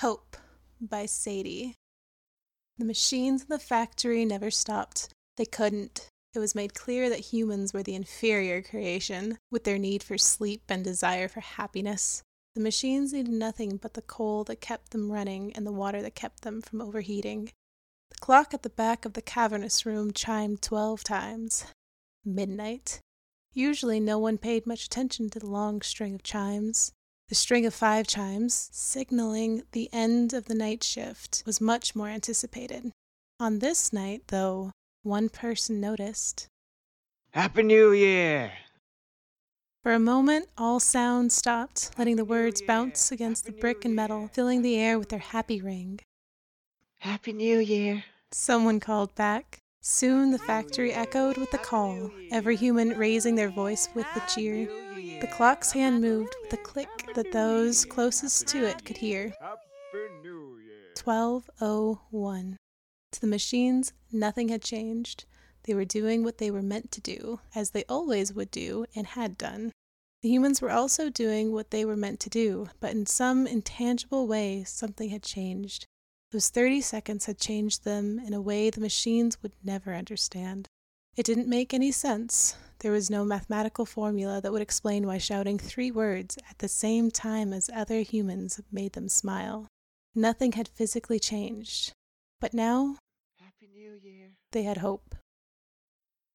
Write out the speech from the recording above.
Hope by Sadie. The machines in the factory never stopped. They couldn't. It was made clear that humans were the inferior creation, with their need for sleep and desire for happiness. The machines needed nothing but the coal that kept them running and the water that kept them from overheating. The clock at the back of the cavernous room chimed twelve times. Midnight. Usually no one paid much attention to the long string of chimes. The string of five chimes, signaling the end of the night shift, was much more anticipated. On this night, though, one person noticed. Happy New Year! For a moment, all sound stopped, letting the words bounce against the brick New and metal, Year! filling the air with their happy ring. Happy New Year! Someone called back. Soon the factory echoed with the call, every human raising their voice with the cheer. The clock's hand moved with a click that those closest to it could hear. Happy New Year! 1201. To the machines, nothing had changed. They were doing what they were meant to do, as they always would do and had done. The humans were also doing what they were meant to do, but in some intangible way, something had changed. Those 30 seconds had changed them in a way the machines would never understand. It didn't make any sense. There was no mathematical formula that would explain why shouting three words at the same time as other humans made them smile. Nothing had physically changed. But now Happy New Year! they had hope.